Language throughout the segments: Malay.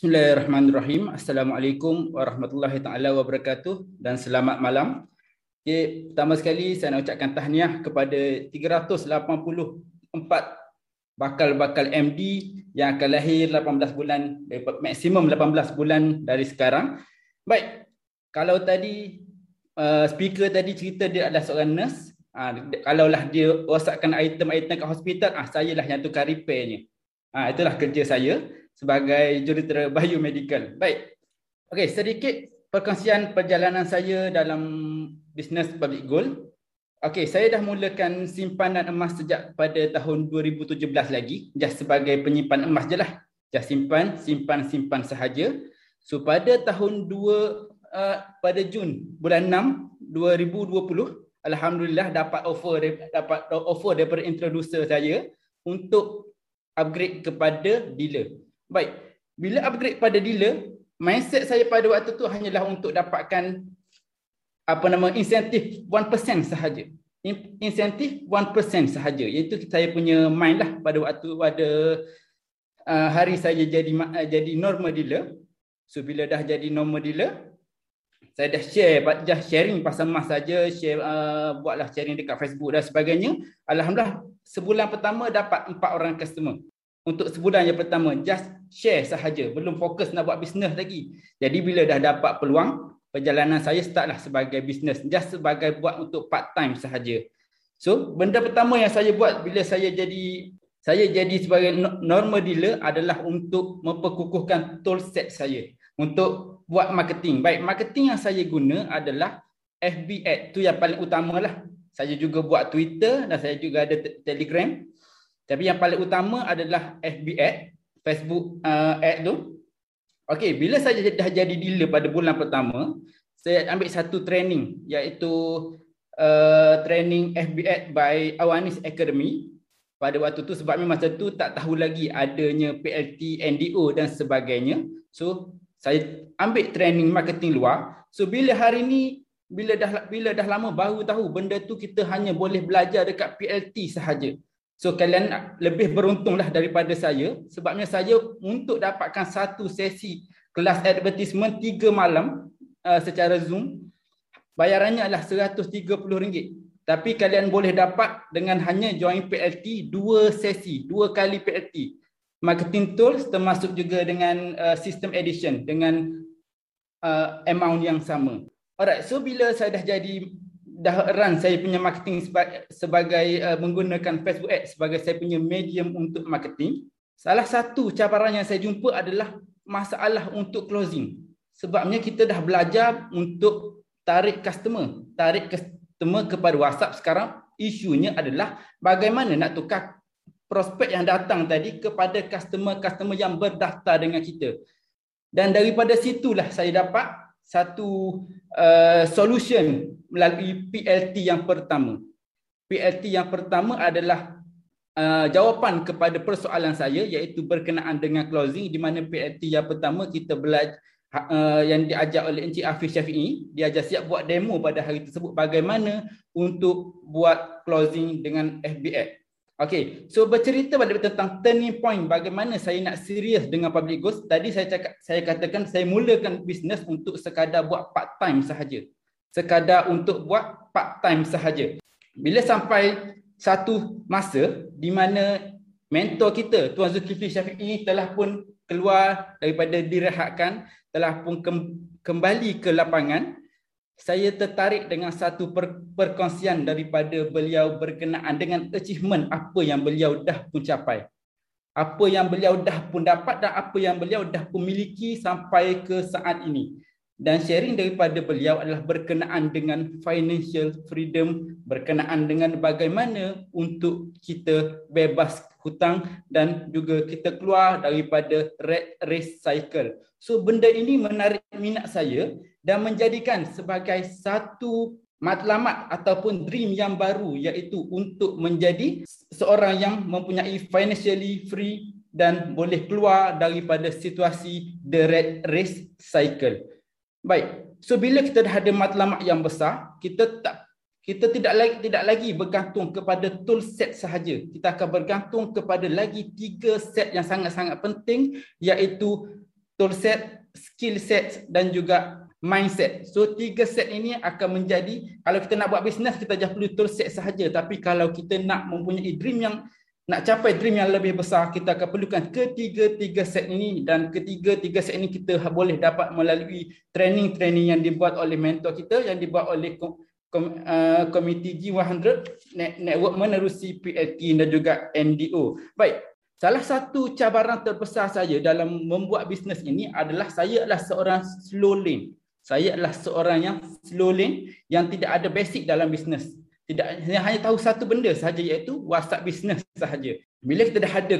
Bismillahirrahmanirrahim. Assalamualaikum warahmatullahi taala wabarakatuh dan selamat malam. Okay, pertama sekali saya nak ucapkan tahniah kepada 384 bakal-bakal MD yang akan lahir 18 bulan maksimum 18 bulan dari sekarang. Baik. Kalau tadi uh, speaker tadi cerita dia adalah seorang nurse, uh, kalaulah dia rosakkan item-item kat hospital, ah uh, saya lah yang tukar repairnya. Ah uh, itulah kerja saya sebagai jurutera biomedical. Baik. Okey, sedikit perkongsian perjalanan saya dalam bisnes public gold. Okey, saya dah mulakan simpanan emas sejak pada tahun 2017 lagi. Just sebagai penyimpan emas je lah. Just simpan, simpan, simpan sahaja. So pada tahun 2 uh, pada Jun bulan 6 2020 alhamdulillah dapat offer dapat offer daripada introducer saya untuk upgrade kepada dealer. Baik, bila upgrade pada dealer, mindset saya pada waktu tu hanyalah untuk dapatkan apa nama insentif 1% sahaja. Insentif 1% sahaja. Iaitu saya punya mind lah pada waktu pada uh, hari saya jadi uh, jadi normal dealer. So bila dah jadi normal dealer, saya dah share, dah sharing pasal mas saja, share uh, buatlah sharing dekat Facebook dan sebagainya. Alhamdulillah sebulan pertama dapat empat orang customer untuk sebulan yang pertama just share sahaja. Belum fokus nak buat bisnes lagi. Jadi bila dah dapat peluang perjalanan saya startlah sebagai bisnes just sebagai buat untuk part time sahaja. So benda pertama yang saya buat bila saya jadi saya jadi sebagai normal dealer adalah untuk memperkukuhkan tool set saya. Untuk buat marketing. Baik marketing yang saya guna adalah FB ad tu yang paling utamalah saya juga buat Twitter dan saya juga ada Telegram tapi yang paling utama adalah FB ad, Facebook uh, ad tu. Okey, bila saya dah jadi dealer pada bulan pertama, saya ambil satu training iaitu uh, training FB ad by Awanis Academy. Pada waktu tu sebabnya masa tu tak tahu lagi adanya PLT, NDO dan sebagainya. So, saya ambil training marketing luar. So, bila hari ni bila dah bila dah lama baru tahu benda tu kita hanya boleh belajar dekat PLT sahaja. So kalian lebih beruntunglah daripada saya sebabnya saya untuk dapatkan satu sesi kelas advertisement tiga malam uh, secara Zoom bayarannya adalah RM130. Tapi kalian boleh dapat dengan hanya join PLT dua sesi, dua kali PLT. Marketing tools termasuk juga dengan uh, system edition dengan uh, amount yang sama. Alright, so bila saya dah jadi dah run saya punya marketing sebagai uh, menggunakan Facebook Ads sebagai saya punya medium untuk marketing. Salah satu cabaran yang saya jumpa adalah masalah untuk closing. Sebabnya kita dah belajar untuk tarik customer, tarik customer kepada WhatsApp sekarang isunya adalah bagaimana nak tukar prospek yang datang tadi kepada customer-customer yang berdaftar dengan kita. Dan daripada situlah saya dapat satu uh, solution melalui PLT yang pertama. PLT yang pertama adalah uh, jawapan kepada persoalan saya iaitu berkenaan dengan closing di mana PLT yang pertama kita belajar uh, yang diajar oleh Encik Hafiz Syafi'i dia ajar siap buat demo pada hari tersebut bagaimana untuk buat closing dengan FB Okay, so bercerita pada tentang turning point bagaimana saya nak serius dengan public goods. Tadi saya cakap, saya katakan saya mulakan bisnes untuk sekadar buat part time sahaja. Sekadar untuk buat part time sahaja. Bila sampai satu masa di mana mentor kita Tuan Zulkifli Syafiq telah pun keluar daripada direhatkan, telah pun kembali ke lapangan, saya tertarik dengan satu per, perkongsian daripada beliau berkenaan dengan achievement apa yang beliau dah pun capai. Apa yang beliau dah pun dapat dan apa yang beliau dah pun miliki sampai ke saat ini. Dan sharing daripada beliau adalah berkenaan dengan financial freedom, berkenaan dengan bagaimana untuk kita bebas hutang dan juga kita keluar daripada red race cycle. So benda ini menarik minat saya dan menjadikan sebagai satu matlamat ataupun dream yang baru iaitu untuk menjadi seorang yang mempunyai financially free dan boleh keluar daripada situasi the red race cycle. Baik. So bila kita dah ada matlamat yang besar, kita tak kita tidak lagi tidak lagi bergantung kepada tool set sahaja. Kita akan bergantung kepada lagi tiga set yang sangat-sangat penting iaitu tool set, skill set dan juga mindset. So tiga set ini akan menjadi kalau kita nak buat bisnes kita just perlu tool set sahaja tapi kalau kita nak mempunyai dream yang nak capai dream yang lebih besar kita akan perlukan ketiga-tiga set ini dan ketiga-tiga set ini kita boleh dapat melalui training-training yang dibuat oleh mentor kita yang dibuat oleh uh, komiti G100 network menerusi PLT dan juga NDO. Baik, Salah satu cabaran terbesar saya dalam membuat bisnes ini adalah saya adalah seorang slow lane. Saya adalah seorang yang slow lane yang tidak ada basic dalam bisnes. Tidak hanya tahu satu benda sahaja iaitu WhatsApp bisnes sahaja. Bila kita dah ada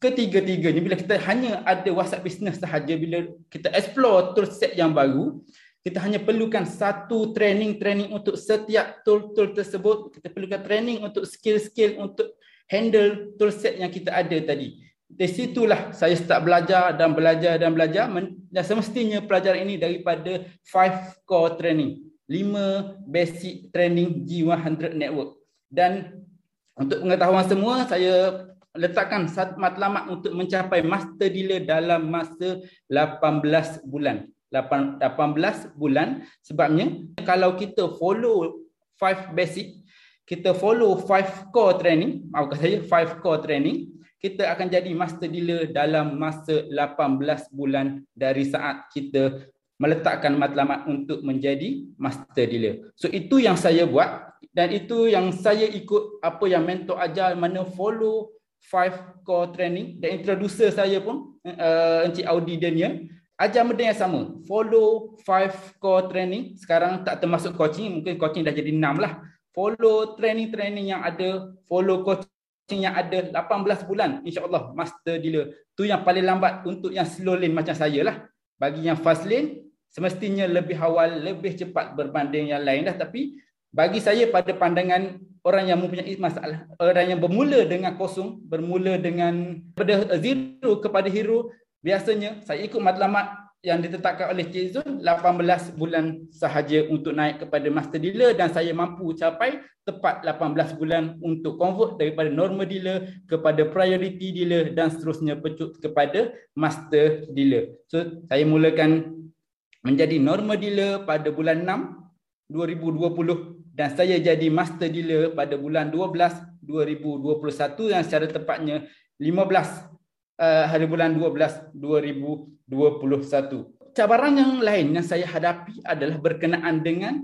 ketiga-tiganya, bila kita hanya ada WhatsApp bisnes sahaja, bila kita explore tool set yang baru, kita hanya perlukan satu training-training untuk setiap tool-tool tersebut. Kita perlukan training untuk skill-skill untuk handle tool set yang kita ada tadi. Dari situlah saya start belajar dan belajar dan belajar. Dan semestinya pelajaran ini daripada five core training. Lima basic training G100 network. Dan untuk pengetahuan semua saya letakkan satu matlamat untuk mencapai master dealer dalam masa 18 bulan 18 bulan sebabnya kalau kita follow five basic kita follow five core training maafkan saya five core training kita akan jadi master dealer dalam masa 18 bulan dari saat kita meletakkan matlamat untuk menjadi master dealer. So itu yang saya buat dan itu yang saya ikut apa yang mentor ajar mana follow five core training dan introducer saya pun uh, Encik Audi Daniel ajar benda yang sama. Follow five core training. Sekarang tak termasuk coaching, mungkin coaching dah jadi enam lah. Follow training-training yang ada, follow coaching yang ada 18 bulan insya-Allah master dealer. Tu yang paling lambat untuk yang slow lane macam saya lah. Bagi yang fast lane semestinya lebih awal, lebih cepat berbanding yang lain dah tapi bagi saya pada pandangan orang yang mempunyai masalah, orang yang bermula dengan kosong, bermula dengan pada zero kepada hero, biasanya saya ikut matlamat yang ditetapkan oleh Cik Zul 18 bulan sahaja untuk naik kepada master dealer dan saya mampu capai tepat 18 bulan untuk convert daripada normal dealer kepada priority dealer dan seterusnya pecut kepada master dealer. So saya mulakan menjadi normal dealer pada bulan 6 2020 dan saya jadi master dealer pada bulan 12 2021 yang secara tepatnya 15 uh, hari bulan 12 2021. Cabaran yang lain yang saya hadapi adalah berkenaan dengan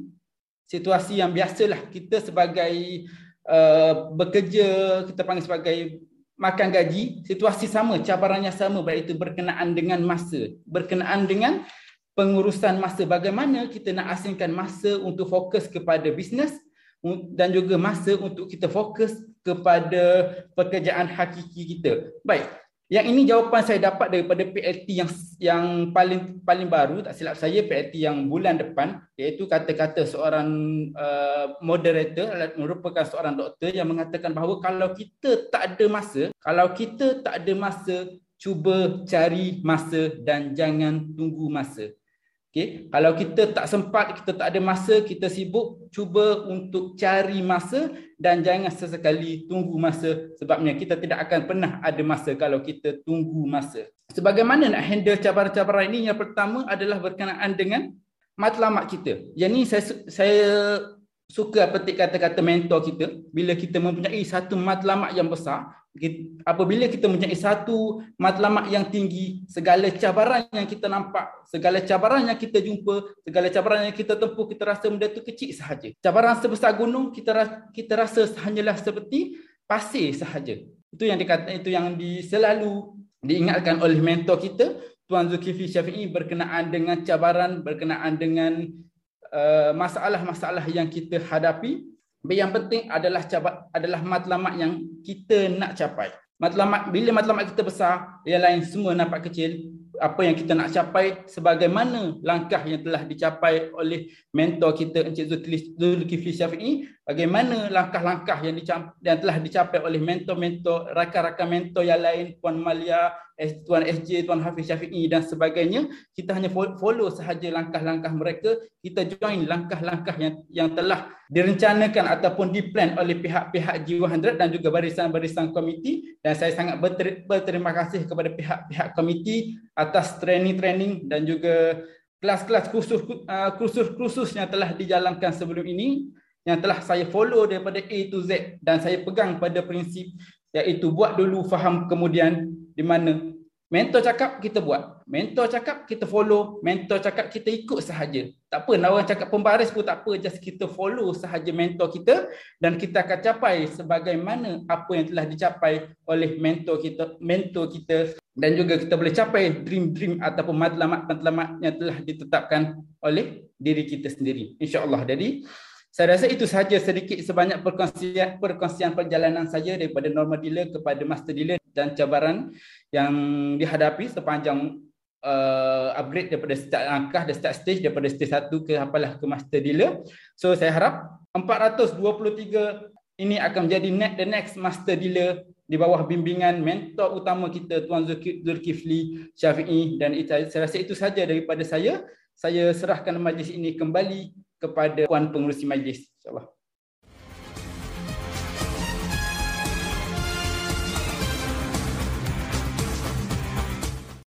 situasi yang biasalah kita sebagai uh, bekerja kita panggil sebagai makan gaji situasi sama cabarannya sama baik itu berkenaan dengan masa. Berkenaan dengan pengurusan masa. Bagaimana kita nak asingkan masa untuk fokus kepada bisnes dan juga masa untuk kita fokus kepada pekerjaan hakiki kita. Baik yang ini jawapan saya dapat daripada PLT yang yang paling paling baru tak silap saya PLT yang bulan depan iaitu kata-kata seorang uh, moderator merupakan seorang doktor yang mengatakan bahawa kalau kita tak ada masa kalau kita tak ada masa cuba cari masa dan jangan tunggu masa Okay. Kalau kita tak sempat, kita tak ada masa, kita sibuk, cuba untuk cari masa dan jangan sesekali tunggu masa sebabnya kita tidak akan pernah ada masa kalau kita tunggu masa. Sebagaimana nak handle cabaran-cabaran ini? Yang pertama adalah berkenaan dengan matlamat kita. Yang ini saya, saya suka petik kata-kata mentor kita bila kita mempunyai satu matlamat yang besar apabila kita mempunyai satu matlamat yang tinggi, segala cabaran yang kita nampak, segala cabaran yang kita jumpa, segala cabaran yang kita tempuh, kita rasa benda itu kecil sahaja. Cabaran sebesar gunung, kita kita rasa hanyalah seperti pasir sahaja. Itu yang dikata itu yang di, selalu diingatkan oleh mentor kita, Tuan Zulkifli Syafi'i berkenaan dengan cabaran, berkenaan dengan masalah-masalah yang kita hadapi yang penting adalah cabat adalah matlamat yang kita nak capai. Matlamat bila matlamat kita besar, yang lain semua nampak kecil. Apa yang kita nak capai sebagaimana langkah yang telah dicapai oleh mentor kita Encik Zulkifli Syafi'i bagaimana langkah-langkah yang, yang telah dicapai oleh mentor-mentor, rakan-rakan mentor yang lain, Puan Malia, Tuan SJ, Tuan Hafiz Syafi'i dan sebagainya. Kita hanya follow sahaja langkah-langkah mereka, kita join langkah-langkah yang yang telah direncanakan ataupun diplan oleh pihak-pihak G100 dan juga barisan-barisan komiti. Dan saya sangat berterima kasih kepada pihak-pihak komiti atas training-training dan juga kelas-kelas uh, kursus-kursus yang telah dijalankan sebelum ini yang telah saya follow daripada A to Z dan saya pegang pada prinsip iaitu buat dulu faham kemudian di mana mentor cakap kita buat. Mentor cakap kita follow. Mentor cakap kita ikut sahaja. Tak apa nak orang cakap pembaris pun tak apa. Just kita follow sahaja mentor kita dan kita akan capai sebagaimana apa yang telah dicapai oleh mentor kita mentor kita. Dan juga kita boleh capai dream-dream ataupun matlamat-matlamat yang telah ditetapkan oleh diri kita sendiri. Insyaallah. Jadi saya rasa itu sahaja sedikit sebanyak perkongsian perkongsian perjalanan saya daripada normal dealer kepada master dealer dan cabaran yang dihadapi sepanjang uh, upgrade daripada start langkah dan start stage daripada stage 1 ke apalah ke master dealer. So saya harap 423 ini akan menjadi net the next master dealer di bawah bimbingan mentor utama kita Tuan Zulkifli Syafi'i dan itu, saya rasa itu saja daripada saya. Saya serahkan majlis ini kembali kepada puan pengurusi majlis insyaallah